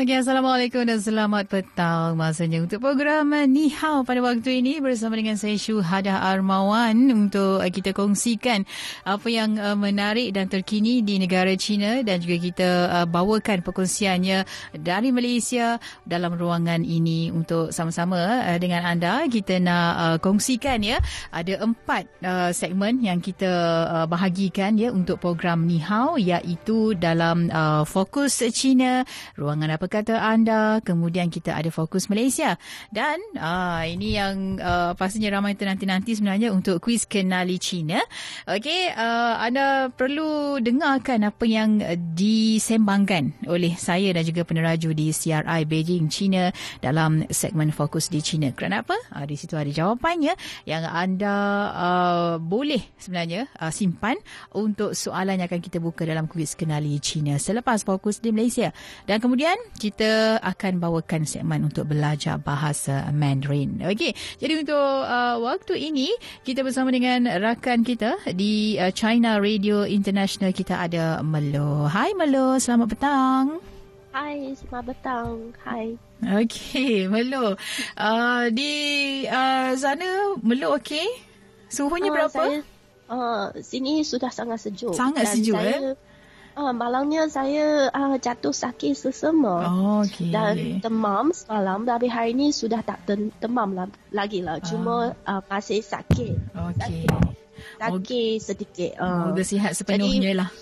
Okay, Assalamualaikum dan selamat petang. Masanya untuk program Ni Hao pada waktu ini bersama dengan saya Syuhada Armawan untuk uh, kita kongsikan apa yang uh, menarik dan terkini di negara China dan juga kita uh, bawakan perkongsiannya dari Malaysia dalam ruangan ini untuk sama-sama dengan anda. Kita nak kongsikan ya. Ada empat segmen yang kita bahagikan ya untuk program Ni Hao iaitu dalam fokus China, ruangan apa kata anda kemudian kita ada fokus Malaysia. Dan uh, ini yang uh, pastinya ramai nanti-nanti sebenarnya untuk kuis kenali China okey uh, anda perlu dengarkan apa yang disembangkan oleh saya dan juga peneraju di CRI Beijing China dalam segmen fokus di China. Kerana apa? Uh, di situ ada jawapannya yang anda uh, boleh sebenarnya uh, simpan untuk soalan yang akan kita buka dalam kuis kenali China selepas fokus di Malaysia. Dan kemudian kita akan bawakan segmen untuk belajar bahasa Mandarin. Okey, jadi untuk uh, waktu ini kita bersama dengan rakan kita di uh, China Radio International kita ada Melo. Hai Melo, selamat petang. Hai, selamat petang. Hai. Okey, Melo. Uh, di uh, sana Melo okey? Suhunya uh, berapa? Saya, uh, sini sudah sangat sejuk. Sangat sejuk saya, eh? Uh, malamnya saya uh, jatuh sakit sesama oh, okay. dan demam semalam tapi hari ini sudah tak demam lagi lah cuma uh. Uh, masih sakit. Okay. Sakit sakit sedikit. Uh. Moga sihat sepenuhnya Jadi, lah.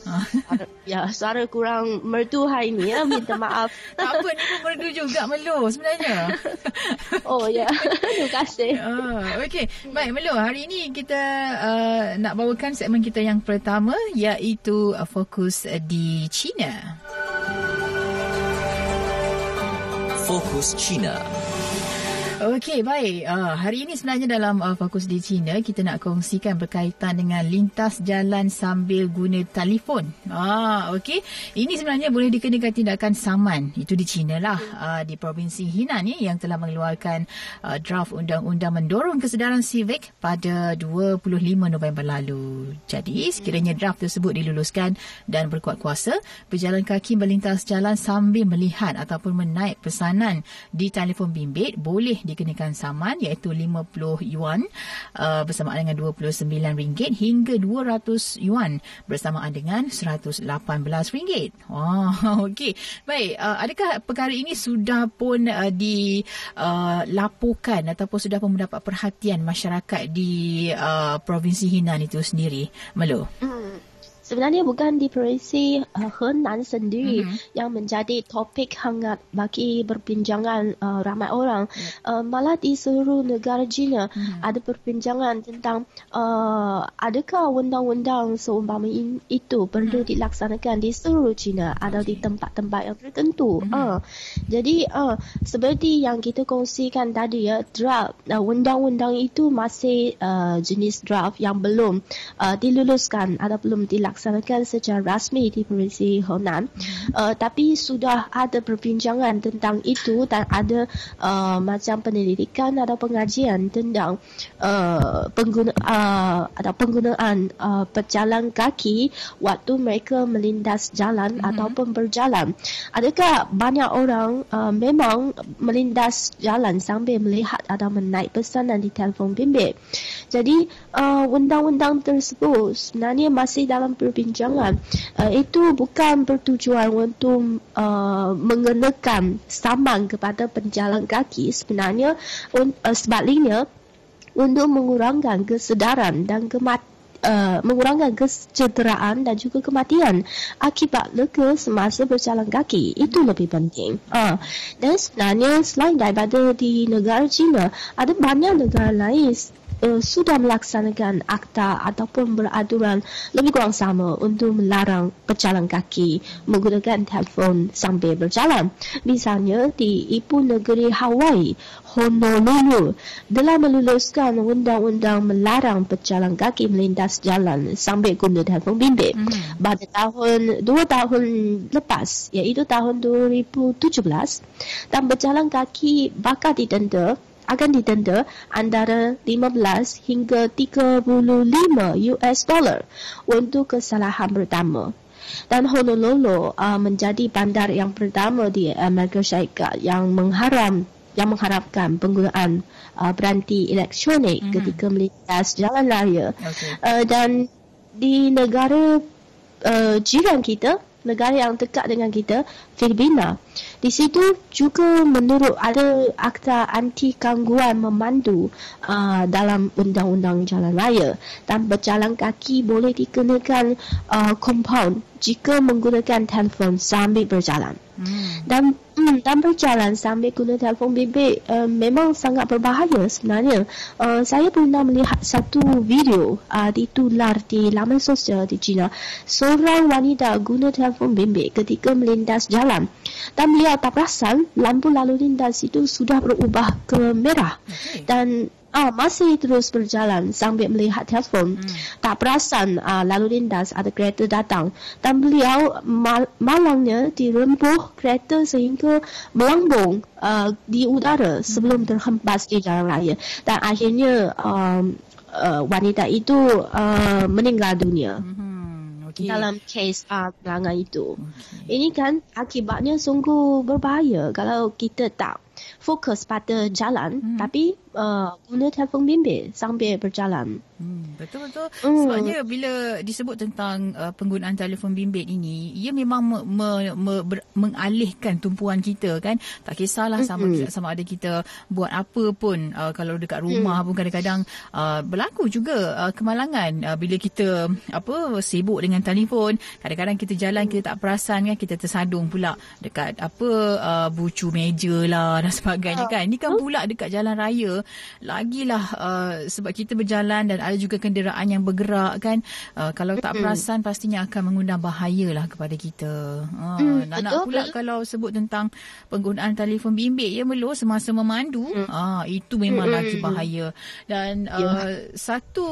Suara, ya, suara kurang merdu hari ni ya. Minta maaf. tak apa, ni pun merdu juga Melo sebenarnya. oh ya, terima kasih. Uh, Okey, baik Melo. Hari ini kita uh, nak bawakan segmen kita yang pertama iaitu uh, fokus di China. Fokus China. Okey, baik. Uh, hari ini sebenarnya dalam uh, Fokus di China, kita nak kongsikan berkaitan dengan lintas jalan sambil guna telefon. Ah, okey. Ini sebenarnya boleh dikenakan tindakan saman. Itu di China lah. Uh, di Provinsi Hinan ni yang telah mengeluarkan uh, draft undang-undang mendorong kesedaran civic pada 25 November lalu. Jadi, sekiranya draft tersebut diluluskan dan berkuat kuasa, berjalan kaki melintas jalan sambil melihat ataupun menaik pesanan di telefon bimbit boleh dikenakan saman iaitu 50 yuan uh, bersamaan dengan 29 ringgit hingga 200 yuan bersamaan dengan 118 ringgit. Wow, okey. Baik, uh, adakah perkara ini sudah pun uh, dilaporkan uh, ataupun sudah pun mendapat perhatian masyarakat di uh, Provinsi Hinan itu sendiri? Melo. Hmm sebenarnya bukan di provinsi uh, Henan sendiri mm-hmm. yang menjadi topik hangat bagi perbincangan uh, ramai orang. Mm-hmm. Uh, malah di seluruh negara China mm-hmm. ada perbincangan tentang uh, adakah undang-undang seumpama itu perlu mm-hmm. dilaksanakan di seluruh China atau di tempat-tempat yang tertentu. Mm-hmm. Uh, jadi uh, seperti yang kita kongsikan tadi ya, draft uh, undang-undang itu masih uh, jenis draft yang belum uh, diluluskan atau belum dilaksanakan dilaksanakan secara rasmi di Provinsi Henan. Hmm. Uh, tapi sudah ada perbincangan tentang itu dan ada uh, macam penyelidikan atau pengajian tentang uh, pengguna, uh, atau penggunaan uh, pejalan kaki waktu mereka melintas jalan hmm. ataupun berjalan. Adakah banyak orang uh, memang melintas jalan sambil melihat atau menaik pesanan di telefon bimbit? Jadi uh, undang-undang tersebut sebenarnya masih dalam perbincangan. Uh, itu bukan bertujuan untuk uh, mengenakan saman kepada penjalan kaki. Sebenarnya un, uh, sebaliknya untuk mengurangkan kesedaran dan kematian Uh, mengurangkan kecederaan dan juga kematian akibat leka semasa berjalan kaki. Itu lebih penting. Uh, dan sebenarnya selain daripada di negara China ada banyak negara lain uh, sudah melaksanakan akta ataupun beraturan lebih kurang sama untuk melarang berjalan kaki menggunakan telefon sambil berjalan. Misalnya di ibu negeri Hawaii, Honolulu telah meluluskan undang-undang melarang berjalan kaki melintas jalan sambil guna telefon bimbit hmm. pada tahun dua tahun lepas iaitu tahun 2017 dan berjalan kaki bakal didenda akan didenda antara 15 hingga 35 US dollar untuk kesalahan pertama. Dan Honolulu uh, menjadi bandar yang pertama di Amerika Syarikat yang mengharam yang mengharapkan penggunaan uh, beranti elektronik mm-hmm. ketika melintas jalan raya. Okay. Uh, dan di negara uh, jiran kita, negara yang dekat dengan kita, Filipina, di situ juga menurut ada akta anti gangguan memandu uh, dalam undang-undang jalan raya dan berjalan kaki boleh dikenakan uh, compound jika menggunakan telefon sambil berjalan. Hmm. Dan hmm, dan berjalan sambil guna telefon bimbit uh, memang sangat berbahaya sebenarnya. Uh, saya pernah melihat satu video uh, ditular di laman sosial di China. Seorang wanita guna telefon bimbit ketika melintas jalan dan beliau tak perasan lampu lalu lintas itu sudah berubah ke merah. Okay. Dan Ah, masih terus berjalan sambil melihat telefon. Hmm. Tak perasan ah, lalu lintas ada kereta datang. Dan beliau mal- malangnya dirempuh kereta sehingga melambung ah, di udara sebelum hmm. terhempas di jalan raya. Dan akhirnya um, uh, wanita itu uh, meninggal dunia. Hmm. Okay. Dalam kes uh, pelanggan itu. Okay. Ini kan akibatnya sungguh berbahaya kalau kita tak fokus pada jalan hmm. tapi uh, guna telefon bimbit sambil berjalan. Hmm, betul betul. Hmm. Sebabnya bila disebut tentang uh, penggunaan telefon bimbit ini, ia memang me, me, me, ber, mengalihkan tumpuan kita kan. Tak kisahlah sama hmm. sama ada kita buat apa pun uh, kalau dekat rumah hmm. pun kadang-kadang uh, berlaku juga uh, kemalangan uh, bila kita apa sibuk dengan telefon. Kadang-kadang kita jalan kita tak perasan kan kita tersadung pula dekat apa uh, bucu meja lah dan sebagainya kan. Ini kan pula dekat jalan raya lagilah uh, sebab kita berjalan dan ada juga kenderaan yang bergerak kan uh, kalau tak perasan pastinya akan mengundang bahaya lah kepada kita uh, mm, nak, nak pula betul. kalau sebut tentang penggunaan telefon bimbit ya melo semasa memandu mm. uh, itu memang lagi bahaya dan uh, yeah. satu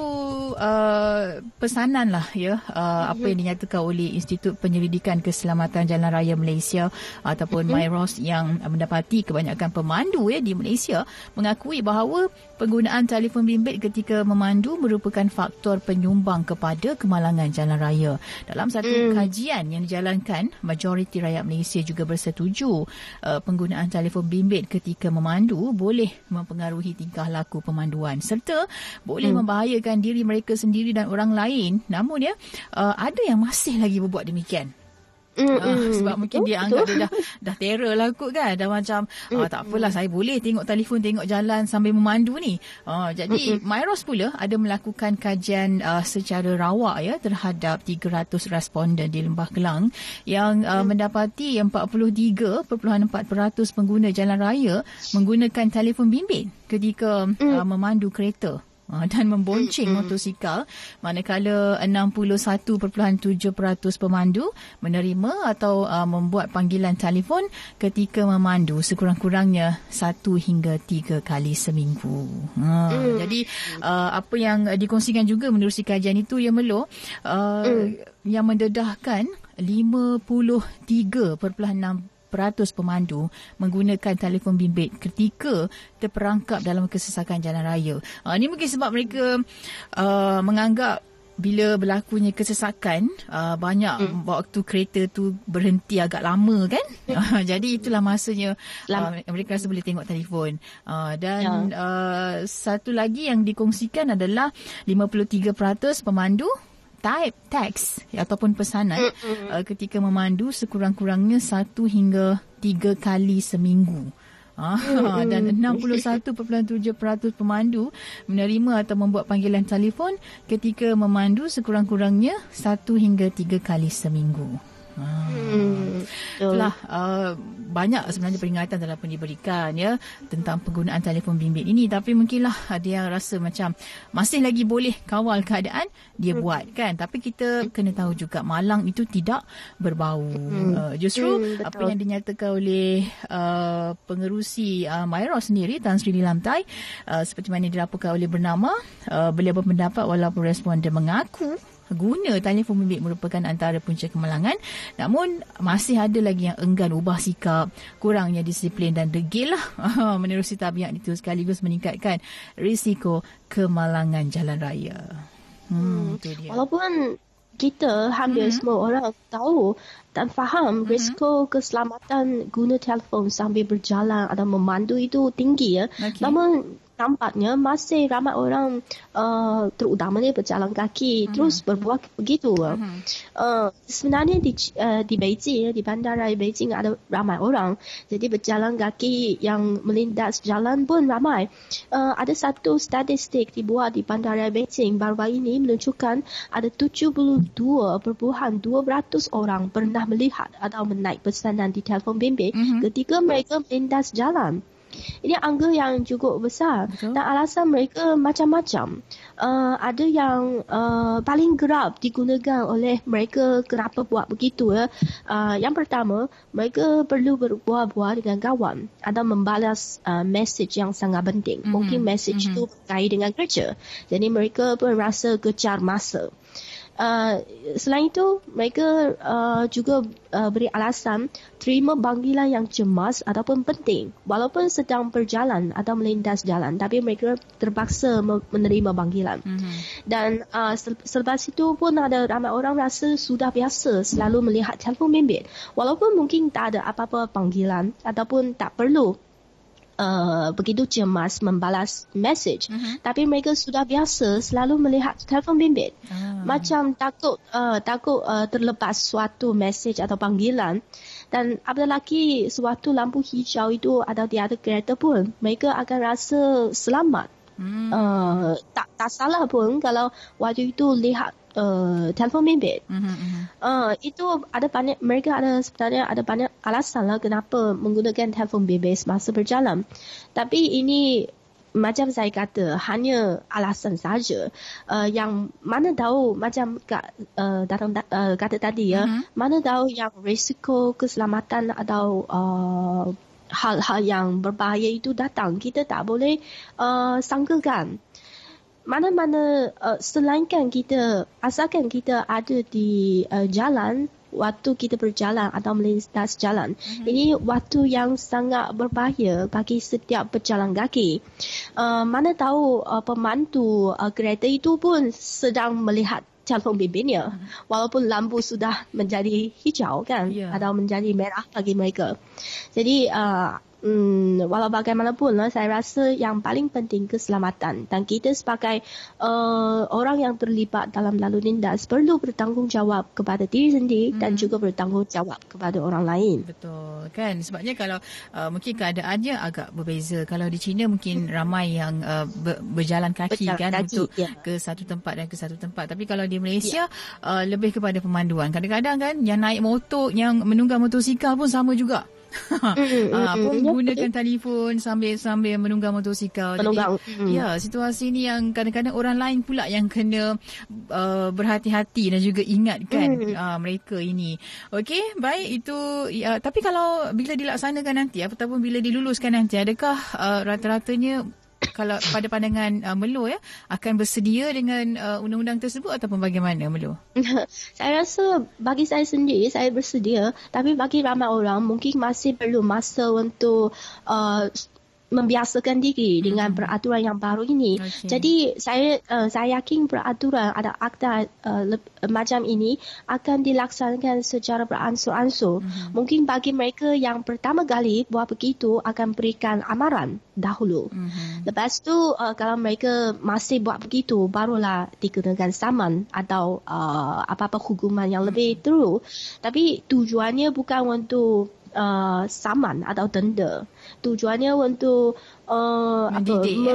uh, pesanan lah ya uh, apa yang dinyatakan oleh Institut Penyelidikan Keselamatan Jalan Raya Malaysia ataupun mm-hmm. MyROS yang mendapati kebanyakan pemandu ya di Malaysia mengakui bahawa bahawa penggunaan telefon bimbit ketika memandu merupakan faktor penyumbang kepada kemalangan jalan raya. Dalam satu mm. kajian yang dijalankan, majoriti rakyat Malaysia juga bersetuju uh, penggunaan telefon bimbit ketika memandu boleh mempengaruhi tingkah laku pemanduan serta boleh mm. membahayakan diri mereka sendiri dan orang lain. Namun ya, uh, ada yang masih lagi berbuat demikian. Mm, uh, sebab mungkin oh, dia anggap dia dah dah terror lah kot kan. Dah macam mm, uh, tak apalah saya boleh tengok telefon tengok jalan sambil memandu ni. Uh, jadi mm, Myros pula ada melakukan kajian uh, secara rawak ya terhadap 300 responden di Lembah Kelang yang uh, mm. mendapati 43.4% pengguna jalan raya menggunakan telefon bimbit ketika mm. uh, memandu kereta dan membonceng mm-hmm. motosikal manakala 61.7% pemandu menerima atau uh, membuat panggilan telefon ketika memandu sekurang-kurangnya satu hingga tiga kali seminggu. Uh, mm. Jadi uh, apa yang dikongsikan juga menerusi kajian itu yang melo uh, mm. yang mendedahkan 53.6 pemandu menggunakan telefon bimbit ketika terperangkap dalam kesesakan jalan raya. Uh, ini mungkin sebab mereka uh, menganggap bila berlakunya kesesakan uh, banyak hmm. waktu kereta tu berhenti agak lama kan uh, jadi itulah masanya uh, mereka rasa boleh tengok telefon uh, dan ya. uh, satu lagi yang dikongsikan adalah 53% pemandu type teks ataupun pesanan mm-hmm. uh, ketika memandu sekurang-kurangnya satu hingga tiga kali seminggu. Ah, mm-hmm. dan 61.7% pemandu menerima atau membuat panggilan telefon ketika memandu sekurang-kurangnya satu hingga tiga kali seminggu. Hmm. Itulah uh, banyak sebenarnya peringatan telah pun diberikan ya tentang penggunaan telefon bimbit ini tapi mungkinlah ada yang rasa macam masih lagi boleh kawal keadaan dia hmm. buat kan tapi kita kena tahu juga malang itu tidak berbau hmm. uh, justru hmm, apa yang dinyatakan oleh uh, pengerusi uh, Myra sendiri Tan Sri Nilamtai uh, seperti mana dilaporkan oleh bernama uh, beliau berpendapat walaupun responden mengaku guna telefon bimbit merupakan antara punca kemalangan. Namun masih ada lagi yang enggan ubah sikap, kurangnya disiplin dan degil lah menerusi tabiat itu sekaligus meningkatkan risiko kemalangan jalan raya. Hmm, hmm. Walaupun kita hampir mm-hmm. semua orang tahu dan faham mm-hmm. risiko keselamatan guna telefon sambil berjalan atau memandu itu tinggi ya. Okay. Namun nampaknya masih ramai orang uh, terutamanya berjalan kaki mm-hmm. terus berbuat begitu. Mm-hmm. Uh, sebenarnya di uh, di Beijing di bandara Beijing ada ramai orang jadi berjalan kaki yang melintas jalan pun ramai. Uh, ada satu statistik dibuat di bandara Beijing baru-baru ini menunjukkan ada 72.200 orang pernah melihat atau menaik pesanan di telefon bimbit mm-hmm. ketika mereka melintas jalan. Ini angka yang cukup besar Betul. dan alasan mereka macam-macam. Uh, ada yang uh, paling kerap digunakan oleh mereka kenapa buat begitu ya. Uh, yang pertama, mereka perlu berbual-bual dengan kawan atau membalas uh, message yang sangat penting. Mm-hmm. Mungkin message mm-hmm. itu berkait dengan kerja. Jadi mereka pun rasa kejar masa. Uh, selain itu, mereka uh, juga uh, beri alasan terima panggilan yang cemas ataupun penting walaupun sedang berjalan atau melintas jalan tapi mereka terpaksa menerima panggilan. Mm-hmm. Dan uh, selepas itu pun ada ramai orang rasa sudah biasa selalu melihat telefon bimbit walaupun mungkin tak ada apa-apa panggilan ataupun tak perlu uh, begitu cemas membalas message uh-huh. tapi mereka sudah biasa selalu melihat telefon bimbit uh. macam takut uh, takut uh, terlepas suatu message atau panggilan dan apabila lagi suatu lampu hijau itu ada di atas kereta pun mereka akan rasa selamat hmm. uh, tak tak salah pun kalau waktu itu lihat uh, telefon bimbit. Mm-hmm. Uh, itu ada banyak mereka ada sebenarnya ada banyak alasan lah kenapa menggunakan telefon bimbit semasa berjalan. Tapi ini macam saya kata hanya alasan saja. Uh, yang mana tahu macam kat, uh, datang uh, kata tadi ya, mm-hmm. mana tahu yang risiko keselamatan atau uh, hal-hal yang berbahaya itu datang kita tak boleh uh, sangkakan mana-mana uh, selainkan kita asalkan kita ada di uh, jalan waktu kita berjalan atau melintas jalan mm-hmm. ini waktu yang sangat berbahaya bagi setiap pejalan kaki uh, mana tahu uh, pemandu uh, kereta itu pun sedang melihat telefon bimbitnya mm-hmm. walaupun lampu sudah menjadi hijau kan yeah. atau menjadi merah bagi mereka jadi uh, hmm, walau bagaimanapun lah, saya rasa yang paling penting keselamatan dan kita sebagai uh, orang yang terlibat dalam lalu lintas perlu bertanggungjawab kepada diri sendiri hmm. dan juga bertanggungjawab kepada orang lain. Betul kan sebabnya kalau uh, mungkin keadaannya agak berbeza kalau di China mungkin ramai yang uh, berjalan kaki berjalan kan kaki, untuk ya. ke satu tempat dan ke satu tempat tapi kalau di Malaysia ya. uh, lebih kepada pemanduan kadang-kadang kan yang naik motor yang menunggang motosikal pun sama juga ah, pun gunakan telefon sambil sambil menunggang motosikal. Menunggang. Jadi, mm. ya, situasi ni yang kadang-kadang orang lain pula yang kena uh, berhati-hati dan juga ingatkan mm. uh, mereka ini. Okey, baik itu uh, tapi kalau bila dilaksanakan nanti ataupun bila diluluskan nanti adakah uh, rata-ratanya kalau pada pandangan uh, Melo ya akan bersedia dengan uh, undang-undang tersebut ataupun bagaimana Melo? saya rasa bagi saya sendiri saya bersedia tapi bagi ramai orang mungkin masih perlu masa untuk uh, membiasakan diri dengan hmm. peraturan yang baru ini. Okay. Jadi saya uh, saya yakin peraturan ada akta uh, macam ini akan dilaksanakan secara beransur-ansur. Hmm. Mungkin bagi mereka yang pertama kali buat begitu akan berikan amaran dahulu. Hmm. Lepas tu uh, kalau mereka masih buat begitu barulah dikenakan saman atau uh, apa-apa hukuman yang lebih teruk. Tapi tujuannya bukan untuk uh, saman atau denda. Tujuannya untuk uh, mendidik, apa, ya? Me,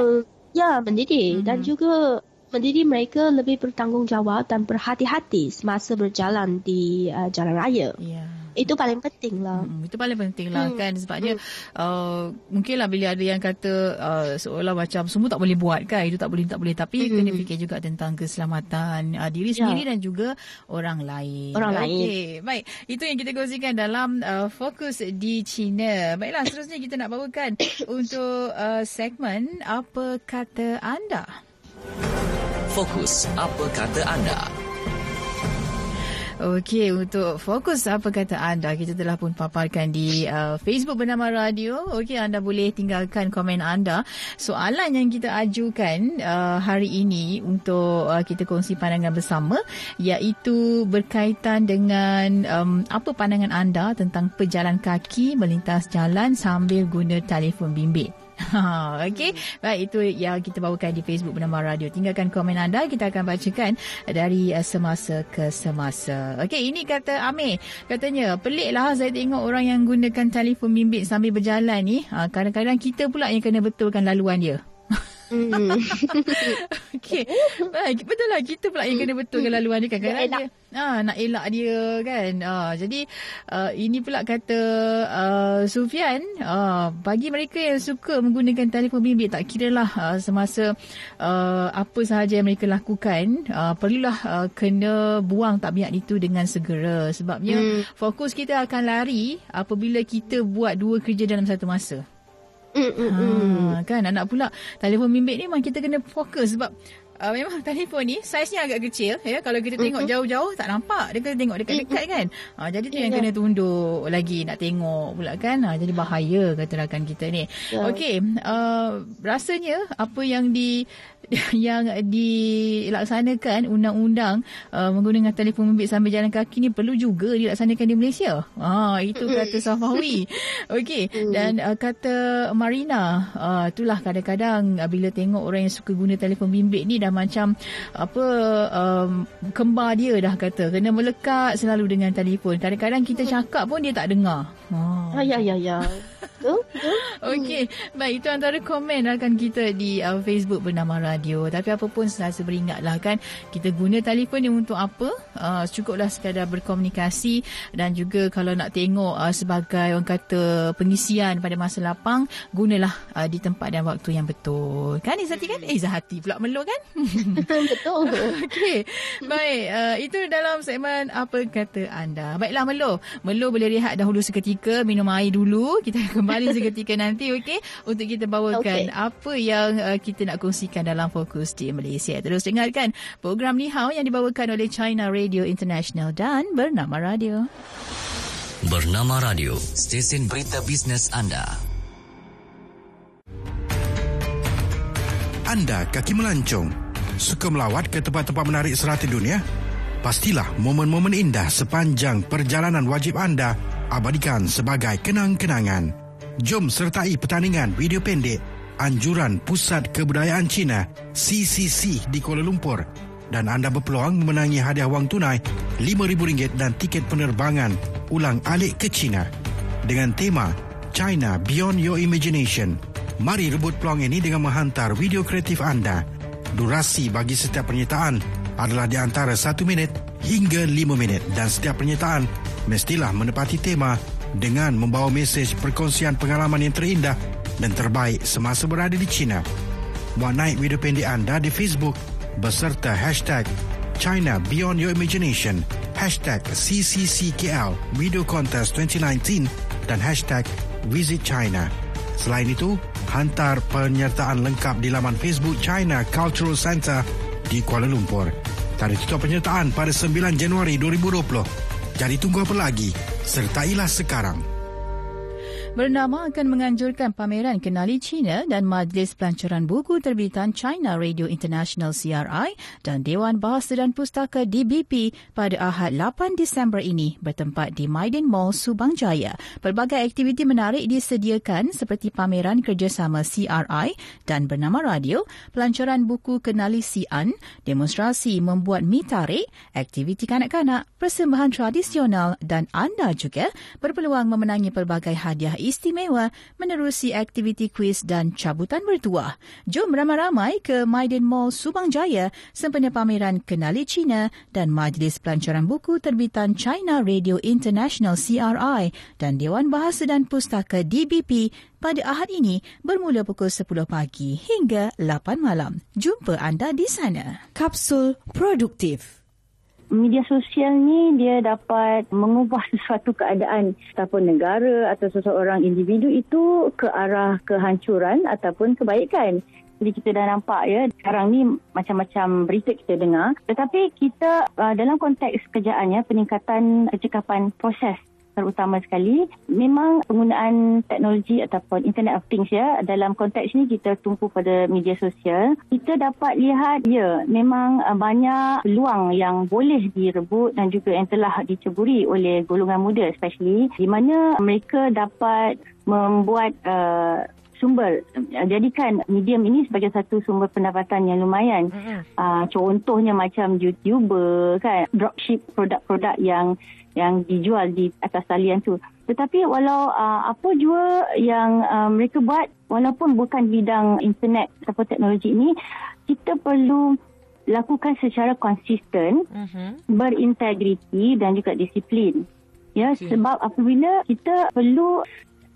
ya mendidik mm-hmm. dan juga mendidik mereka lebih bertanggungjawab dan berhati-hati semasa berjalan di uh, jalan raya. Yeah. Itu paling penting lah. Hmm, itu paling penting lah hmm. kan sebabnya hmm. uh, mungkinlah bila ada yang kata uh, seolah macam semua tak boleh buat kan itu tak boleh tak boleh tapi hmm. kena fikir juga tentang keselamatan uh, diri ya. sendiri dan juga orang lain. Orang okay. lain. Baik, itu yang kita kongsikan dalam uh, fokus di China. Baiklah seterusnya kita nak bawakan untuk uh, segmen apa kata anda? Fokus apa kata anda? Okey, untuk fokus apa kata anda, kita telah pun paparkan di uh, Facebook bernama Radio. Okey, anda boleh tinggalkan komen anda. Soalan yang kita ajukan uh, hari ini untuk uh, kita kongsi pandangan bersama iaitu berkaitan dengan um, apa pandangan anda tentang pejalan kaki melintas jalan sambil guna telefon bimbit. Okey, baik itu yang kita bawakan di Facebook bernama Radio. Tinggalkan komen anda, kita akan bacakan dari uh, semasa ke semasa. Okey, ini kata Amir. Katanya, peliklah saya tengok orang yang gunakan telefon bimbit sambil berjalan ni. Ha, kadang-kadang kita pula yang kena betulkan laluan dia. Hmm. Okey. Baik, betul lah kita pula yang kena betulkan laluan dia kan. Dia, ha, nak elak dia kan. Ha, jadi uh, ini pula kata uh, Sufian, uh, bagi mereka yang suka menggunakan telefon bimbit tak kira lah uh, semasa uh, apa sahaja yang mereka lakukan, uh, perlulah uh, kena buang tabiat itu dengan segera sebabnya hmm. fokus kita akan lari apabila kita buat dua kerja dalam satu masa. Mm, mm, mm. Ha, kan anak pula telefon bimbit ni memang kita kena fokus sebab uh, memang telefon ni saiznya agak kecil ya kalau kita tengok mm-hmm. jauh-jauh tak nampak dia kena tengok dekat-dekat kan ha, jadi tu yeah. yang kena tunduk lagi nak tengok pula kan ha, jadi bahaya kata rakan kita ni yeah. okey uh, rasanya apa yang di yang dilaksanakan undang-undang uh, menggunakan telefon bimbit sambil jalan kaki ni perlu juga dilaksanakan di Malaysia. Ah itu kata Safawi. Okey mm. dan uh, kata Marina uh, itulah kadang-kadang uh, bila tengok orang yang suka guna telefon bimbit ni dah macam apa um, kembar dia dah kata kena melekat selalu dengan telefon. Kadang-kadang kita cakap pun dia tak dengar. Ah ya ya ya. Okey, baik itu antara komen rakan kita di uh, Facebook bernama Radio. Tapi apa pun selalu beringatlah kan, kita guna telefon ni untuk apa? Uh, cukuplah sekadar berkomunikasi dan juga kalau nak tengok uh, sebagai orang kata pengisian pada masa lapang, gunalah uh, di tempat dan waktu yang betul. Kan Izati kan? Eh Izati pula meluk kan? betul. Okey. Baik, uh, itu dalam segmen apa kata anda. Baiklah Melo. Melo boleh rehat dahulu seketika, minum air dulu. Kita akan kembali seketika nanti okey untuk kita bawakan okay. apa yang uh, kita nak kongsikan dalam fokus di Malaysia. Terus dengarkan program Ni Hao yang dibawakan oleh China Radio International dan Bernama Radio. Bernama Radio, stesen berita bisnes anda. Anda kaki melancong, suka melawat ke tempat-tempat menarik serata dunia? Pastilah momen-momen indah sepanjang perjalanan wajib anda abadikan sebagai kenang-kenangan. Jom sertai pertandingan video pendek Anjuran Pusat Kebudayaan Cina CCC di Kuala Lumpur dan anda berpeluang memenangi hadiah wang tunai RM5,000 dan tiket penerbangan ulang alik ke China dengan tema China Beyond Your Imagination. Mari rebut peluang ini dengan menghantar video kreatif anda. Durasi bagi setiap penyertaan adalah di antara 1 minit hingga 5 minit dan setiap penyertaan mestilah menepati tema dengan membawa mesej perkongsian pengalaman yang terindah dan terbaik semasa berada di China. Buat naik video pendek anda di Facebook beserta hashtag China Beyond Your Imagination, hashtag CCCKL Video Contest 2019 dan hashtag Visit China. Selain itu, hantar penyertaan lengkap di laman Facebook China Cultural Center di Kuala Lumpur. Tarikh tutup penyertaan pada 9 Januari 2020. Jadi tunggu apa lagi? Sertailah sekarang bernama akan menganjurkan pameran Kenali China dan Majlis Pelancaran Buku Terbitan China Radio International CRI dan Dewan Bahasa dan Pustaka DBP pada Ahad 8 Disember ini bertempat di Maiden Mall Subang Jaya. Pelbagai aktiviti menarik disediakan seperti pameran kerjasama CRI dan bernama radio, pelancaran buku Kenali Sian, demonstrasi membuat mi tarik, aktiviti kanak-kanak, persembahan tradisional dan anda juga berpeluang memenangi pelbagai hadiah istimewa menerusi aktiviti kuis dan cabutan bertuah. Jom ramai-ramai ke Maiden Mall Subang Jaya sempena pameran Kenali China dan Majlis Pelancaran Buku Terbitan China Radio International CRI dan Dewan Bahasa dan Pustaka DBP pada Ahad ini bermula pukul 10 pagi hingga 8 malam. Jumpa anda di sana. Kapsul Produktif media sosial ni dia dapat mengubah sesuatu keadaan ataupun negara atau seseorang individu itu ke arah kehancuran ataupun kebaikan. Jadi kita dah nampak ya sekarang ni macam-macam berita kita dengar tetapi kita uh, dalam konteks kerjaan ya peningkatan kecekapan proses terutama sekali memang penggunaan teknologi ataupun internet of things ya dalam konteks ini kita tumpu pada media sosial kita dapat lihat ya memang uh, banyak peluang yang boleh direbut dan juga yang telah diceburi oleh golongan muda especially di mana mereka dapat membuat uh, sumber jadikan medium ini sebagai satu sumber pendapatan yang lumayan. Uh, contohnya macam YouTuber kan dropship produk-produk yang yang dijual di atas talian tu. Tetapi walau uh, apa jua yang uh, mereka buat walaupun bukan bidang internet atau teknologi ini kita perlu lakukan secara konsisten, mm-hmm. berintegriti dan juga disiplin. Ya, okay. sebab apabila kita perlu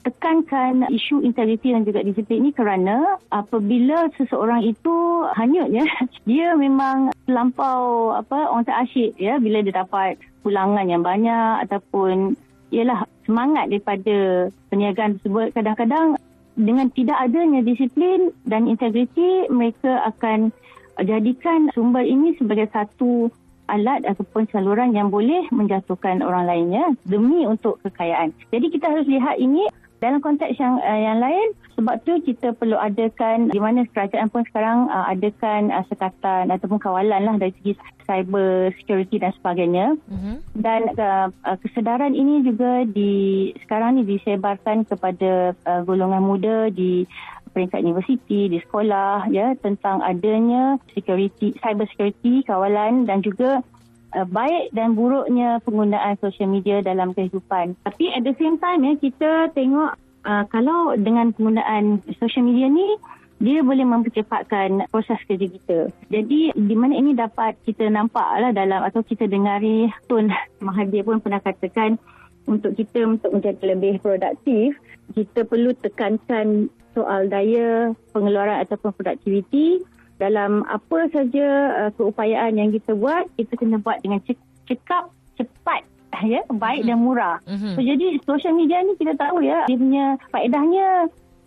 tekankan isu integriti dan juga disiplin ini kerana apabila seseorang itu hanyut ya dia memang terlampau apa orang tak asyik ya bila dia dapat pulangan yang banyak ataupun ialah semangat daripada perniagaan tersebut kadang-kadang dengan tidak adanya disiplin dan integriti mereka akan jadikan sumber ini sebagai satu alat ataupun saluran yang boleh menjatuhkan orang lainnya demi untuk kekayaan. Jadi kita harus lihat ini dalam konteks yang uh, yang lain sebab tu kita perlu adakan di mana kerajaan pun sekarang uh, adakan uh, sekatan ataupun kawalan lah dari segi cyber security dan sebagainya mm-hmm. dan uh, uh, kesedaran ini juga di sekarang ni disebarkan kepada uh, golongan muda di peringkat universiti di sekolah ya tentang adanya security cyber security kawalan dan juga uh, baik dan buruknya penggunaan social media dalam kehidupan. Tapi at the same time ya kita tengok uh, kalau dengan penggunaan social media ni dia boleh mempercepatkan proses kerja kita. Jadi di mana ini dapat kita nampak lah dalam atau kita dengari Tun Mahathir pun pernah katakan untuk kita untuk menjadi lebih produktif kita perlu tekankan soal daya pengeluaran ataupun produktiviti dalam apa saja uh, keupayaan yang kita buat kita kena buat dengan cekap cepat ya baik mm-hmm. dan murah. Mm-hmm. So jadi social media ni kita tahu ya dia punya faedahnya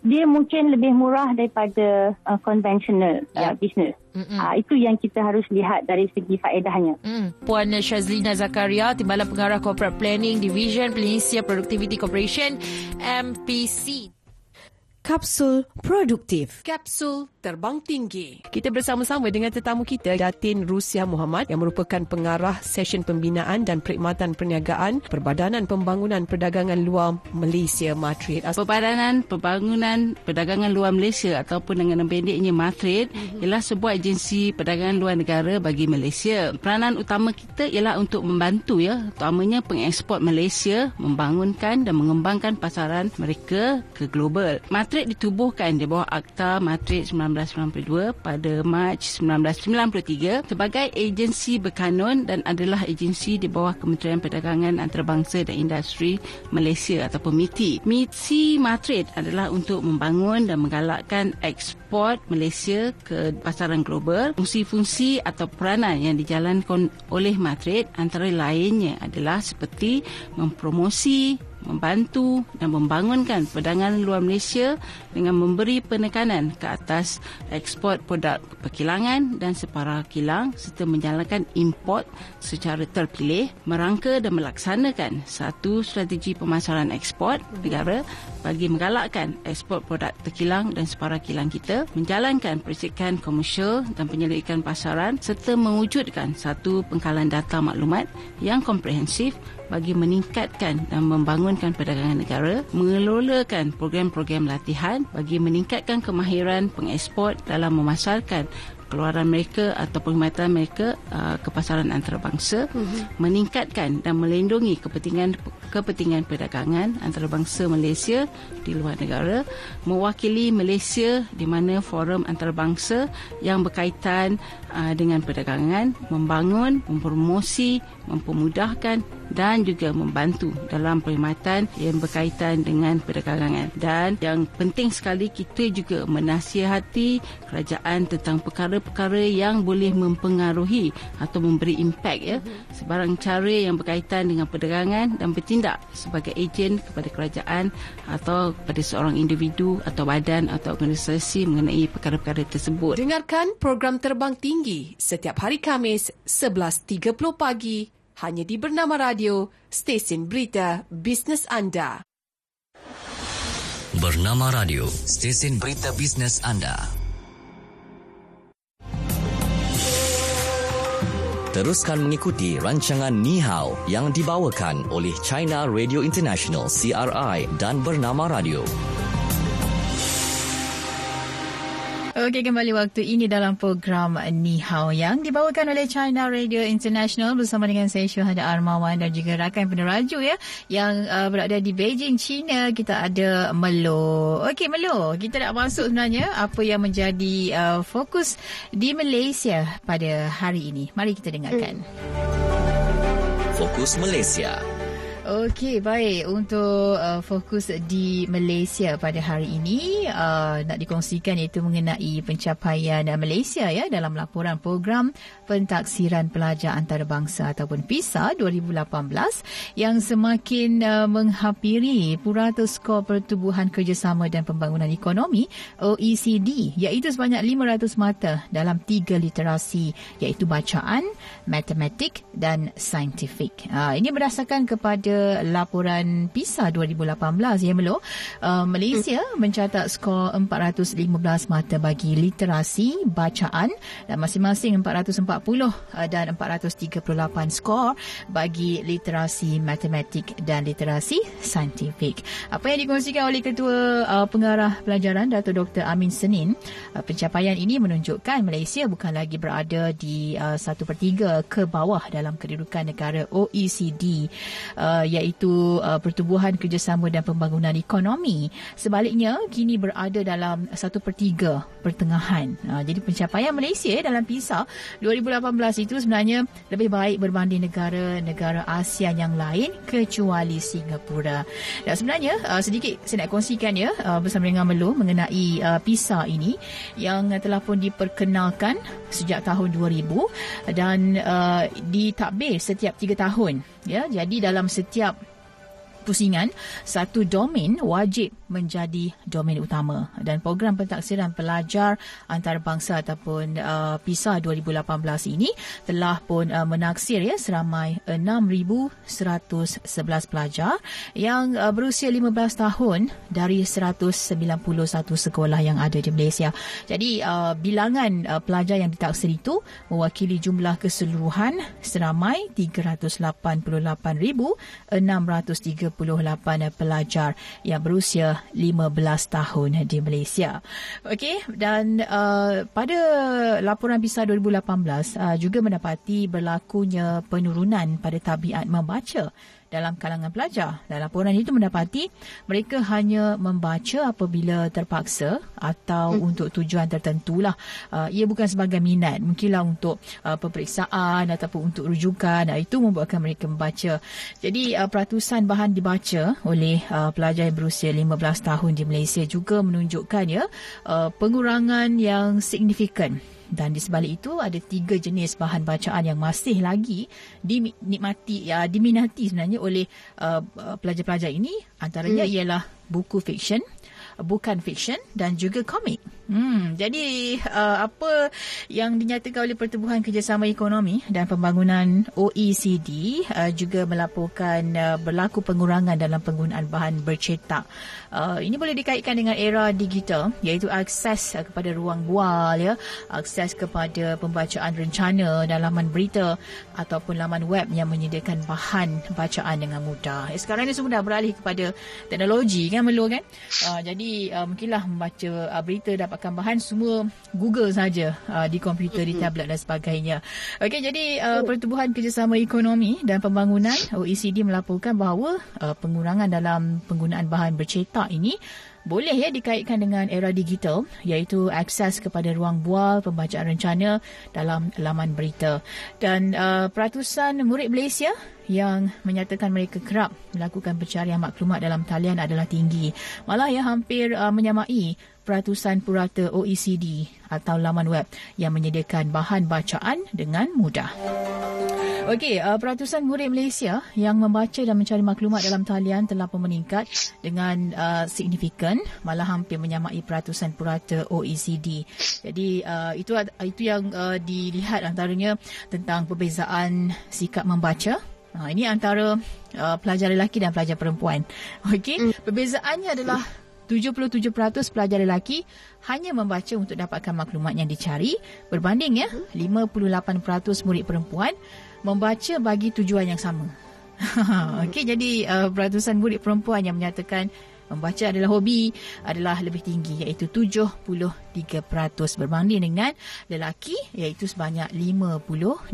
dia mungkin lebih murah daripada uh, conventional uh, business. Mm-hmm. Uh, itu yang kita harus lihat dari segi faedahnya. Mm. Puan Shazlina Zakaria, Timbalan Pengarah Corporate Planning Division Peninsula Productivity Corporation MPC. Kapsul Produktif. Kapsul Terbang Tinggi. Kita bersama-sama dengan tetamu kita, Datin Rusia Muhammad yang merupakan pengarah session pembinaan dan perkhidmatan perniagaan Perbadanan Pembangunan Perdagangan Luar Malaysia Matrid. Perbadanan Pembangunan Perdagangan Luar Malaysia ataupun dengan pendeknya Matrid mm-hmm. ialah sebuah agensi perdagangan luar negara bagi Malaysia. Peranan utama kita ialah untuk membantu ya, utamanya pengeksport Malaysia membangunkan dan mengembangkan pasaran mereka ke global. Matrid ditubuhkan di bawah Akta Matrid 1992 pada Mac 1993 sebagai agensi berkanun dan adalah agensi di bawah Kementerian Perdagangan Antarabangsa dan Industri Malaysia ataupun MITI. MITI Matrid adalah untuk membangun dan menggalakkan ekspor Malaysia ke pasaran global. Fungsi-fungsi atau peranan yang dijalankan oleh Matrid antara lainnya adalah seperti mempromosi membantu dan membangunkan perdagangan luar Malaysia dengan memberi penekanan ke atas ekspor produk perkilangan dan separa kilang serta menjalankan import secara terpilih merangka dan melaksanakan satu strategi pemasaran ekspor negara bagi menggalakkan ekspor produk terkilang dan separa kilang kita menjalankan perisikan komersial dan penyelidikan pasaran serta mewujudkan satu pengkalan data maklumat yang komprehensif bagi meningkatkan dan membangunkan perdagangan negara, mengelolakan program-program latihan bagi meningkatkan kemahiran pengeksport dalam memasarkan keluaran mereka atau perkhidmatan mereka uh, ke pasaran antarabangsa uh-huh. meningkatkan dan melindungi kepentingan kepentingan perdagangan antarabangsa Malaysia di luar negara mewakili Malaysia di mana forum antarabangsa yang berkaitan uh, dengan perdagangan membangun mempromosi mempermudahkan dan juga membantu dalam perkhidmatan yang berkaitan dengan perdagangan. Dan yang penting sekali kita juga menasihati kerajaan tentang perkara-perkara yang boleh mempengaruhi atau memberi impak ya sebarang cara yang berkaitan dengan perdagangan dan bertindak sebagai ejen kepada kerajaan atau kepada seorang individu atau badan atau organisasi mengenai perkara-perkara tersebut. Dengarkan program Terbang Tinggi setiap hari Kamis 11.30 pagi hanya di Bernama Radio, stesen berita bisnes anda. Bernama Radio, stesen berita bisnes anda. Teruskan mengikuti rancangan Ni Hao yang dibawakan oleh China Radio International CRI dan Bernama Radio. Okey, kembali waktu ini dalam program Ni Hao yang dibawakan oleh China Radio International bersama dengan saya Syuhada Armawan dan juga rakan peneraju ya yang uh, berada di Beijing, China. Kita ada Melo. Okey, Melo, kita nak masuk sebenarnya apa yang menjadi uh, fokus di Malaysia pada hari ini. Mari kita dengarkan. Fokus Malaysia. Okey, baik. Untuk uh, fokus di Malaysia pada hari ini, uh, nak dikongsikan iaitu mengenai pencapaian uh, Malaysia ya dalam laporan program pentaksiran pelajar antarabangsa ataupun PISA 2018 yang semakin uh, menghampiri purata skor pertubuhan kerjasama dan pembangunan ekonomi OECD iaitu sebanyak 500 mata dalam tiga literasi iaitu bacaan, matematik dan saintifik. Uh, ini berdasarkan kepada laporan PISA 2018 ya Melo. Uh, Malaysia hmm. mencatat skor 415 mata bagi literasi bacaan dan masing-masing 440 uh, dan 438 skor bagi literasi matematik dan literasi saintifik. Apa yang dikongsikan oleh Ketua uh, Pengarah Pelajaran Dato Dr Amin Senin, uh, pencapaian ini menunjukkan Malaysia bukan lagi berada di uh, satu per tiga ke bawah dalam kedudukan negara OECD uh, iaitu uh, pertubuhan kerjasama dan pembangunan ekonomi. Sebaliknya, kini berada dalam satu per tiga pertengahan. Uh, jadi pencapaian Malaysia dalam PISA 2018 itu sebenarnya lebih baik berbanding negara-negara ASEAN yang lain kecuali Singapura. Dan sebenarnya uh, sedikit saya nak kongsikan ya uh, bersama dengan Melo mengenai uh, PISA ini yang telah pun diperkenalkan sejak tahun 2000 dan uh, ditadbir setiap tiga tahun. Ya, jadi dalam setiap pusingan, satu domain wajib menjadi domain utama dan program pentaksiran pelajar antarabangsa ataupun uh, PISA 2018 ini telah pun uh, menaksir ya seramai 6111 pelajar yang uh, berusia 15 tahun dari 191 sekolah yang ada di Malaysia. Jadi uh, bilangan uh, pelajar yang ditaksir itu mewakili jumlah keseluruhan seramai 388,630 28 pelajar yang berusia 15 tahun di Malaysia. Okey dan uh, pada laporan PISA 2018 uh, juga mendapati berlakunya penurunan pada tabiat membaca dalam kalangan pelajar. Dan laporan itu mendapati mereka hanya membaca apabila terpaksa atau hmm. untuk tujuan tertentu lah. Uh, ia bukan sebagai minat. Mungkinlah untuk uh, peperiksaan ataupun untuk rujukan. Uh, itu membuatkan mereka membaca. Jadi uh, peratusan bahan dibaca oleh uh, pelajar yang berusia 15 tahun di Malaysia juga menunjukkan ya uh, pengurangan yang signifikan dan di sebalik itu ada tiga jenis bahan bacaan yang masih lagi dinikmati ya diminati sebenarnya oleh uh, uh, pelajar-pelajar ini antaranya hmm. ialah buku fiksyen bukan fiksyen dan juga komik. Hmm, jadi uh, apa yang dinyatakan oleh Pertubuhan Kerjasama Ekonomi dan Pembangunan OECD uh, juga melaporkan uh, berlaku pengurangan dalam penggunaan bahan bercetak. Uh, ini boleh dikaitkan dengan era digital iaitu akses uh, kepada ruang bual ya, akses kepada pembacaan rencana dan laman berita ataupun laman web yang menyediakan bahan bacaan dengan mudah. Eh, sekarang ini semua dah beralih kepada teknologi kan Melu kan? Uh, jadi uh, mungkinlah membaca uh, berita dapat dapatkan bahan semua Google saja uh, di komputer, mm-hmm. di tablet dan sebagainya. Okey, jadi uh, Pertubuhan Kerjasama Ekonomi dan Pembangunan OECD melaporkan bahawa uh, pengurangan dalam penggunaan bahan bercetak ini boleh ya dikaitkan dengan era digital iaitu akses kepada ruang bual pembacaan rencana dalam laman berita dan uh, peratusan murid Malaysia yang menyatakan mereka kerap melakukan pencarian maklumat dalam talian adalah tinggi malah ya hampir uh, menyamai peratusan purata OECD atau laman web yang menyediakan bahan bacaan dengan mudah. Okey, uh, peratusan murid Malaysia yang membaca dan mencari maklumat dalam talian telah pun meningkat dengan uh, signifikan, malah hampir menyamai peratusan purata OECD. Jadi uh, itu itu yang uh, dilihat antaranya tentang perbezaan sikap membaca. Uh, ini antara uh, pelajar lelaki dan pelajar perempuan. Okey, mm. perbezaannya adalah 77% pelajar lelaki hanya membaca untuk dapatkan maklumat yang dicari berbanding ya 58% murid perempuan membaca bagi tujuan yang sama. Okey jadi uh, peratusan murid perempuan yang menyatakan membaca adalah hobi adalah lebih tinggi iaitu 73% berbanding dengan lelaki iaitu sebanyak 52%.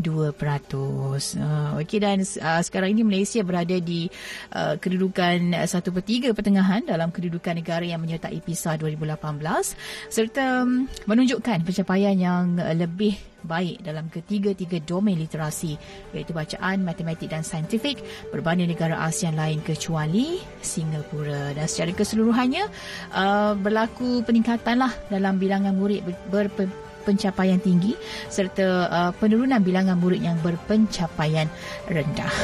Uh, Okey dan uh, sekarang ini Malaysia berada di uh, kedudukan 1/3 pertengahan dalam kedudukan negara yang menyertai PISA 2018 serta um, menunjukkan pencapaian yang lebih baik dalam ketiga-tiga domain literasi iaitu bacaan, matematik dan saintifik berbanding negara ASEAN lain kecuali Singapura. Dan secara keseluruhannya uh, berlaku peningkatan lah dalam bilangan murid ber, ber, pencapaian tinggi serta uh, penurunan bilangan murid yang berpencapaian rendah.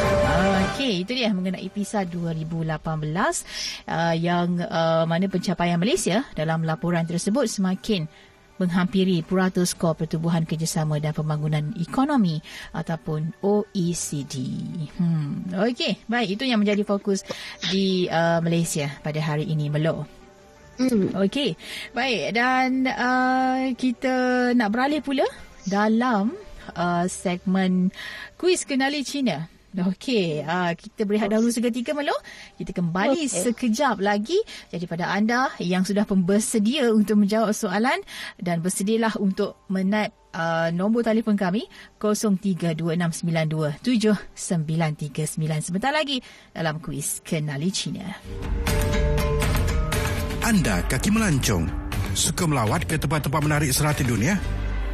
Okey, itu dia mengenai PISA 2018 uh, yang uh, mana pencapaian Malaysia dalam laporan tersebut semakin menghampiri purata skor pertubuhan kerjasama dan pembangunan ekonomi ataupun OECD. Hmm. Okey, baik itu yang menjadi fokus di uh, Malaysia pada hari ini Melo. Hmm. Okey, baik dan uh, kita nak beralih pula dalam uh, segmen kuis kenali China. Okey, uh, kita berehat dahulu seketika Melo. Kita kembali okay. sekejap lagi. Jadi pada anda yang sudah bersedia untuk menjawab soalan dan bersedialah untuk menat uh, nombor telefon kami 0326927939 sebentar lagi dalam kuis Kenali Cina. Anda kaki melancong, suka melawat ke tempat-tempat menarik serata dunia?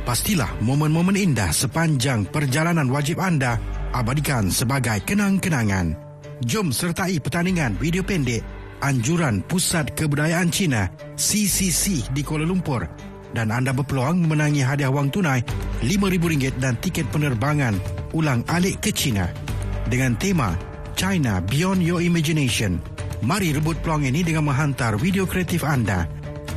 Pastilah momen-momen indah sepanjang perjalanan wajib anda abadikan sebagai kenang-kenangan. Jom sertai pertandingan video pendek Anjuran Pusat Kebudayaan Cina CCC di Kuala Lumpur dan anda berpeluang memenangi hadiah wang tunai RM5,000 dan tiket penerbangan ulang alik ke China dengan tema China Beyond Your Imagination. Mari rebut peluang ini dengan menghantar video kreatif anda.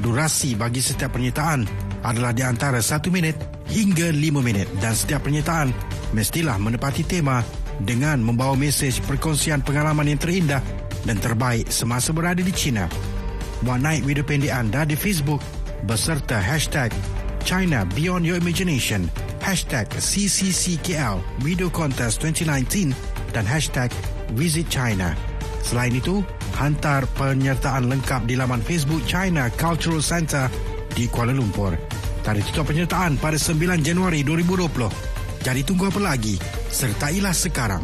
Durasi bagi setiap penyertaan adalah di antara 1 minit hingga 5 minit dan setiap penyertaan mestilah menepati tema dengan membawa mesej perkongsian pengalaman yang terindah dan terbaik semasa berada di China. Buat naik video pendek anda di Facebook beserta hashtag China Beyond Your Imagination, hashtag CCCKL Video Contest 2019 dan hashtag Visit China. Selain itu, hantar penyertaan lengkap di laman Facebook China Cultural Center di Kuala Lumpur. Tarikh tutup penyertaan pada 9 Januari 2020. Jadi tunggu apa lagi? Sertailah sekarang.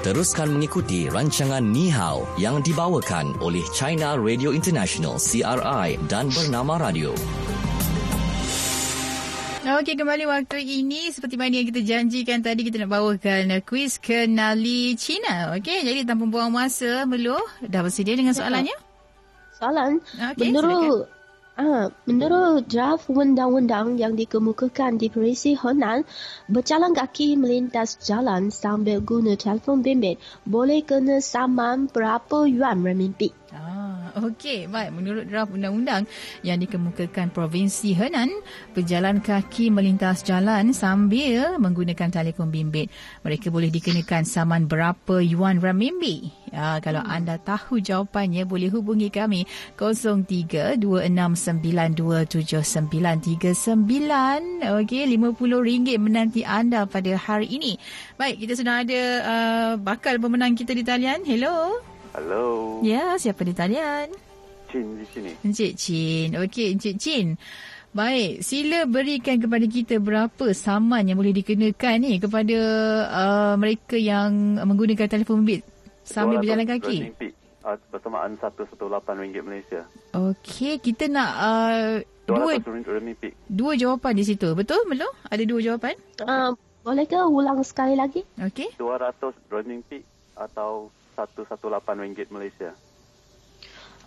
Teruskan mengikuti rancangan Ni Hao yang dibawakan oleh China Radio International CRI dan Bernama Radio. Okey, kembali waktu ini seperti mana yang kita janjikan tadi kita nak bawakan kuis kenali China. Okey, jadi tanpa buang masa, Melu, dah bersedia dengan soalannya? Soalan, okay, menurut Ah, menurut draft undang-undang yang dikemukakan di Provinsi Henan, berjalan kaki melintas jalan sambil guna telefon bimbit boleh kena saman berapa yuan renminbi? Ah, okey, baik. Menurut draft undang-undang yang dikemukakan Provinsi Henan, berjalan kaki melintas jalan sambil menggunakan telefon bimbit, mereka boleh dikenakan saman berapa yuan renminbi? Ya, kalau hmm. anda tahu jawapannya, boleh hubungi kami 0326927939. Okey, RM50 menanti anda pada hari ini. Baik, kita sudah ada uh, bakal pemenang kita di talian. Hello. Hello. Ya, siapa di talian? Chin di sini. Encik Chin. Okey, Encik Chin. Baik, sila berikan kepada kita berapa saman yang boleh dikenakan ni kepada uh, mereka yang menggunakan telefon bimbit sambil berjalan kaki. uh, bersamaan 118 ringgit Malaysia. Okey, kita nak uh, dua 200 ringgit renminbi. dua jawapan di situ. Betul, Melo? Ada dua jawapan? Uh, boleh ke ulang sekali lagi? Okey. 200 renminbi atau 118 ringgit Malaysia.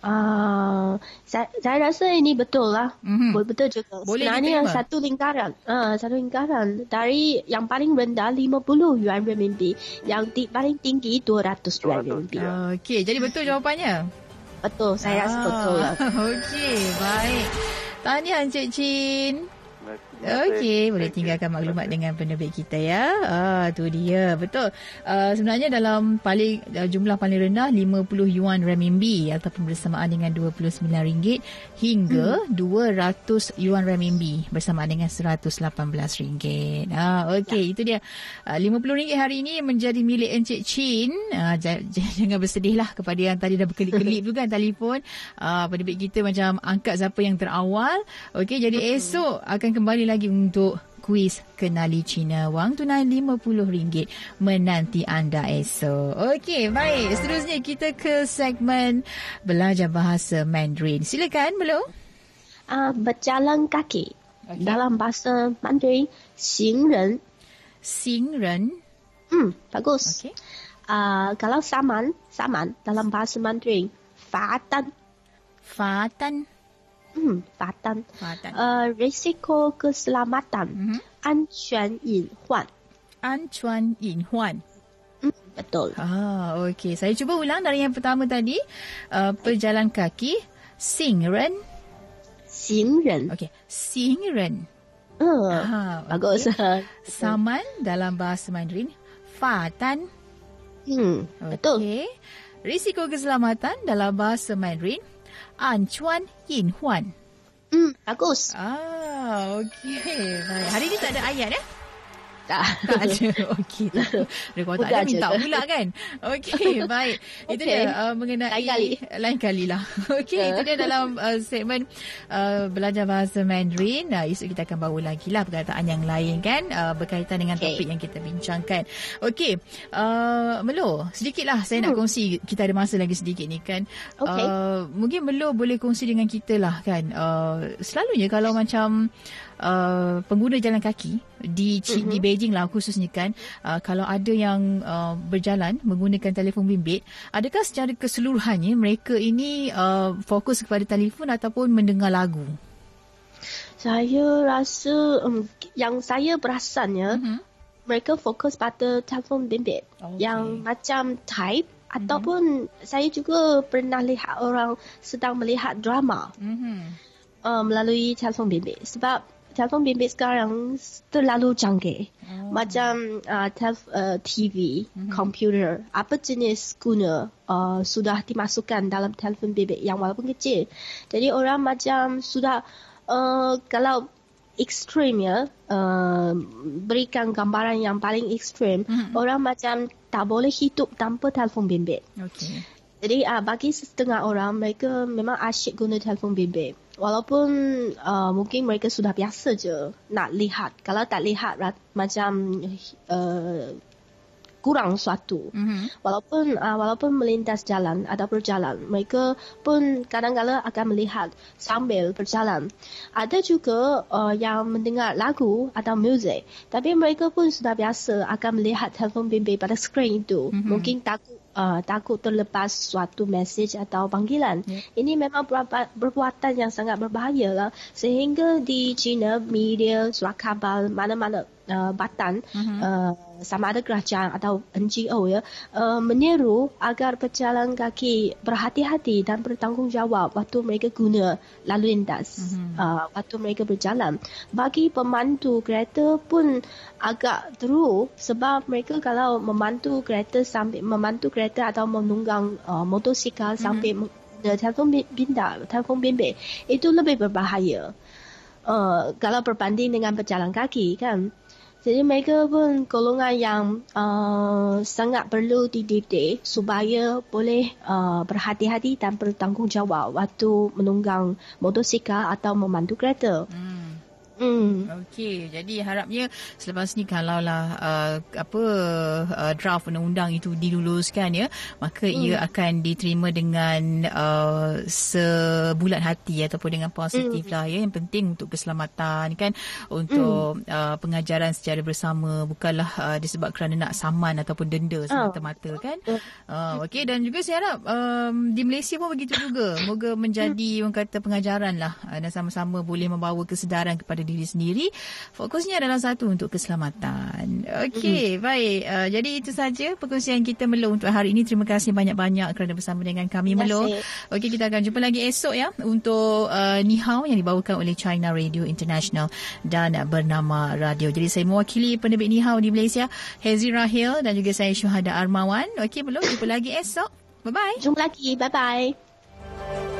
Uh, saya, saya rasa ini betul lah. Mhm. Boleh betul juga. Boleh Sebenarnya yang diterima. satu lingkaran. Uh, satu lingkaran. Dari yang paling rendah 50 yuan renminbi. Yang ti, paling tinggi 200 yuan 200, renminbi. ya. Okey, jadi betul jawapannya? Betul. Saya rasa Ah, betul lah. Okey, baik. Tahniah Encik Chin. Okey, boleh tinggalkan maklumat dengan penerbit kita ya. Ah, tu dia. Betul. Uh, sebenarnya dalam paling uh, jumlah paling rendah 50 yuan renminbi ataupun bersamaan dengan 29 ringgit hingga hmm. 200 yuan renminbi bersamaan dengan 118 ringgit. Ah, okey, itu dia. Uh, 50 ringgit hari ini menjadi milik Encik Chin. Uh, jangan bersedihlah kepada yang tadi dah berkelip-kelip tu kan telefon. Uh, penerbit kita macam angkat siapa yang terawal. Okey, jadi esok akan kembali lagi untuk kuis kenali Cina. Wang tunai RM50 menanti anda esok. Okey, baik. Seterusnya kita ke segmen belajar bahasa Mandarin. Silakan, belum? Uh, berjalan kaki. Okey. Dalam bahasa Mandarin, 行人. Sing Ren. Hmm, bagus. Okey. Uh, kalau saman, saman dalam bahasa Mandarin, 罚单. Fatan. Hmm, 罚单. Fatan. Uh, risiko keselamatan, Mhm. 安全隐患. An Chuan Yin Huan. Hmm, betul. Ah, okey. Saya cuba ulang dari yang pertama tadi. Uh, perjalan kaki. Sing Ren. 行人. Okey. Sing Ren. Uh, Ah, bagus. Saman dalam bahasa Mandarin. Fatan. hmm, betul. Okey. Risiko keselamatan dalam bahasa Mandarin. Anchuan Yin Huan. Hmm, bagus. Ah, okey. Hari ni tak ada ayat ya? Tak. Tak ada. Okey. tak kalau ada minta tu. pula kan. Okey, baik. Itu dia uh, mengenai Lain kali. lain kali lah. Okey, itu dia dalam uh, segmen uh, belajar bahasa Mandarin. Uh, esok kita akan bawa lagi lah perkataan yang lain kan uh, berkaitan dengan Okey. topik yang kita bincangkan. Okey, uh, Melo, sedikitlah saya nak Hmm. kongsi kita ada masa lagi sedikit ni kan. Okey. Uh, mungkin Melo boleh kongsi dengan kita lah kan. Uh, selalunya kalau macam uh, pengguna jalan kaki di mm-hmm. di Beijing lah khususnya kan uh, kalau ada yang uh, berjalan menggunakan telefon bimbit adakah secara keseluruhannya mereka ini uh, fokus kepada telefon ataupun mendengar lagu Saya rasa um, yang saya perasannya Mhm. mereka fokus pada telefon bimbit Okey. yang macam type ataupun saya juga pernah lihat orang sedang melihat drama mm-hmm. uh, melalui telefon bimbit sebab telefon bimbit sekarang terlalu canggih Oh. macam uh, telef- uh, TV, Mhm. komputer, apa jenis guna uh, sudah dimasukkan dalam telefon bimbit yang walaupun kecil. Jadi orang macam sudah uh, kalau ekstrim ya, uh, berikan gambaran yang paling ekstrim, Mhm. orang macam tak boleh hidup tanpa telefon bimbit. okey Jadi uh, bagi setengah orang mereka memang asyik guna telefon bimbit. Walaupun uh, mungkin mereka sudah biasa je nak lihat. Kalau tak lihat macam uh, kurang suatu. mm-hmm. Walaupun uh, walaupun melintas jalan atau berjalan, mereka pun kadang-kadang akan melihat sambil berjalan. Ada juga uh, yang mendengar lagu atau muzik, tapi mereka pun sudah biasa akan melihat telefon bimbit pada skrin itu. Mhm. Mungkin takut uh, takut terlepas suatu mesej atau panggilan. Ya. Ini memang perbuatan, perbuatan yang sangat berbahaya lah. Sehingga di China, media, surat khabar, mana-mana uh, batan, Mhm. uh, sama ada kerajaan atau NGO ya, uh, menyeru agar pejalan kaki berhati-hati dan bertanggungjawab waktu mereka guna lalu lintas, Mhm. uh, waktu mereka berjalan. Bagi pemandu kereta pun agak teruk sebab mereka kalau memandu kereta sambil memandu kereta atau menunggang uh, motosikal sambil menggunakan telefon bimbit, telefon bimbit itu lebih berbahaya. Uh, kalau berbanding dengan berjalan kaki kan. Jadi mereka pun golongan yang uh, sangat perlu dididik supaya boleh uh, berhati-hati dan bertanggungjawab waktu menunggang motosikal atau memandu kereta. Mm. Hmm. Okey, jadi harapnya selepas ni kalaulah uh, apa uh, draft undang-undang itu diluluskan ya, maka hmm. ia akan diterima dengan uh, sebulat hati ataupun dengan positif hmm. lah ya. Yang penting untuk keselamatan kan, untuk hmm. uh, pengajaran secara bersama bukanlah uh, disebab kerana nak saman ataupun denda semata-mata kan. Uh, Okey dan juga saya harap um, di Malaysia pun begitu juga. Moga menjadi orang kata pengajaran lah uh, dan sama-sama boleh membawa kesedaran kepada diri sendiri. Fokusnya adalah satu untuk keselamatan. Okey, mm-hmm. baik. Uh, jadi itu saja perkongsian kita Melo untuk hari ini. Terima kasih banyak-banyak kerana bersama dengan kami Melo. Okey, kita akan jumpa lagi esok ya untuk uh, Nihao yang dibawakan oleh China Radio International dan uh, bernama Radio. Jadi saya mewakili penerbit Nihao di Malaysia, Hezi Rahil dan juga saya Syuhada Armawan. Okey, Melo, jumpa lagi esok. Bye-bye. Jumpa lagi. Bye-bye.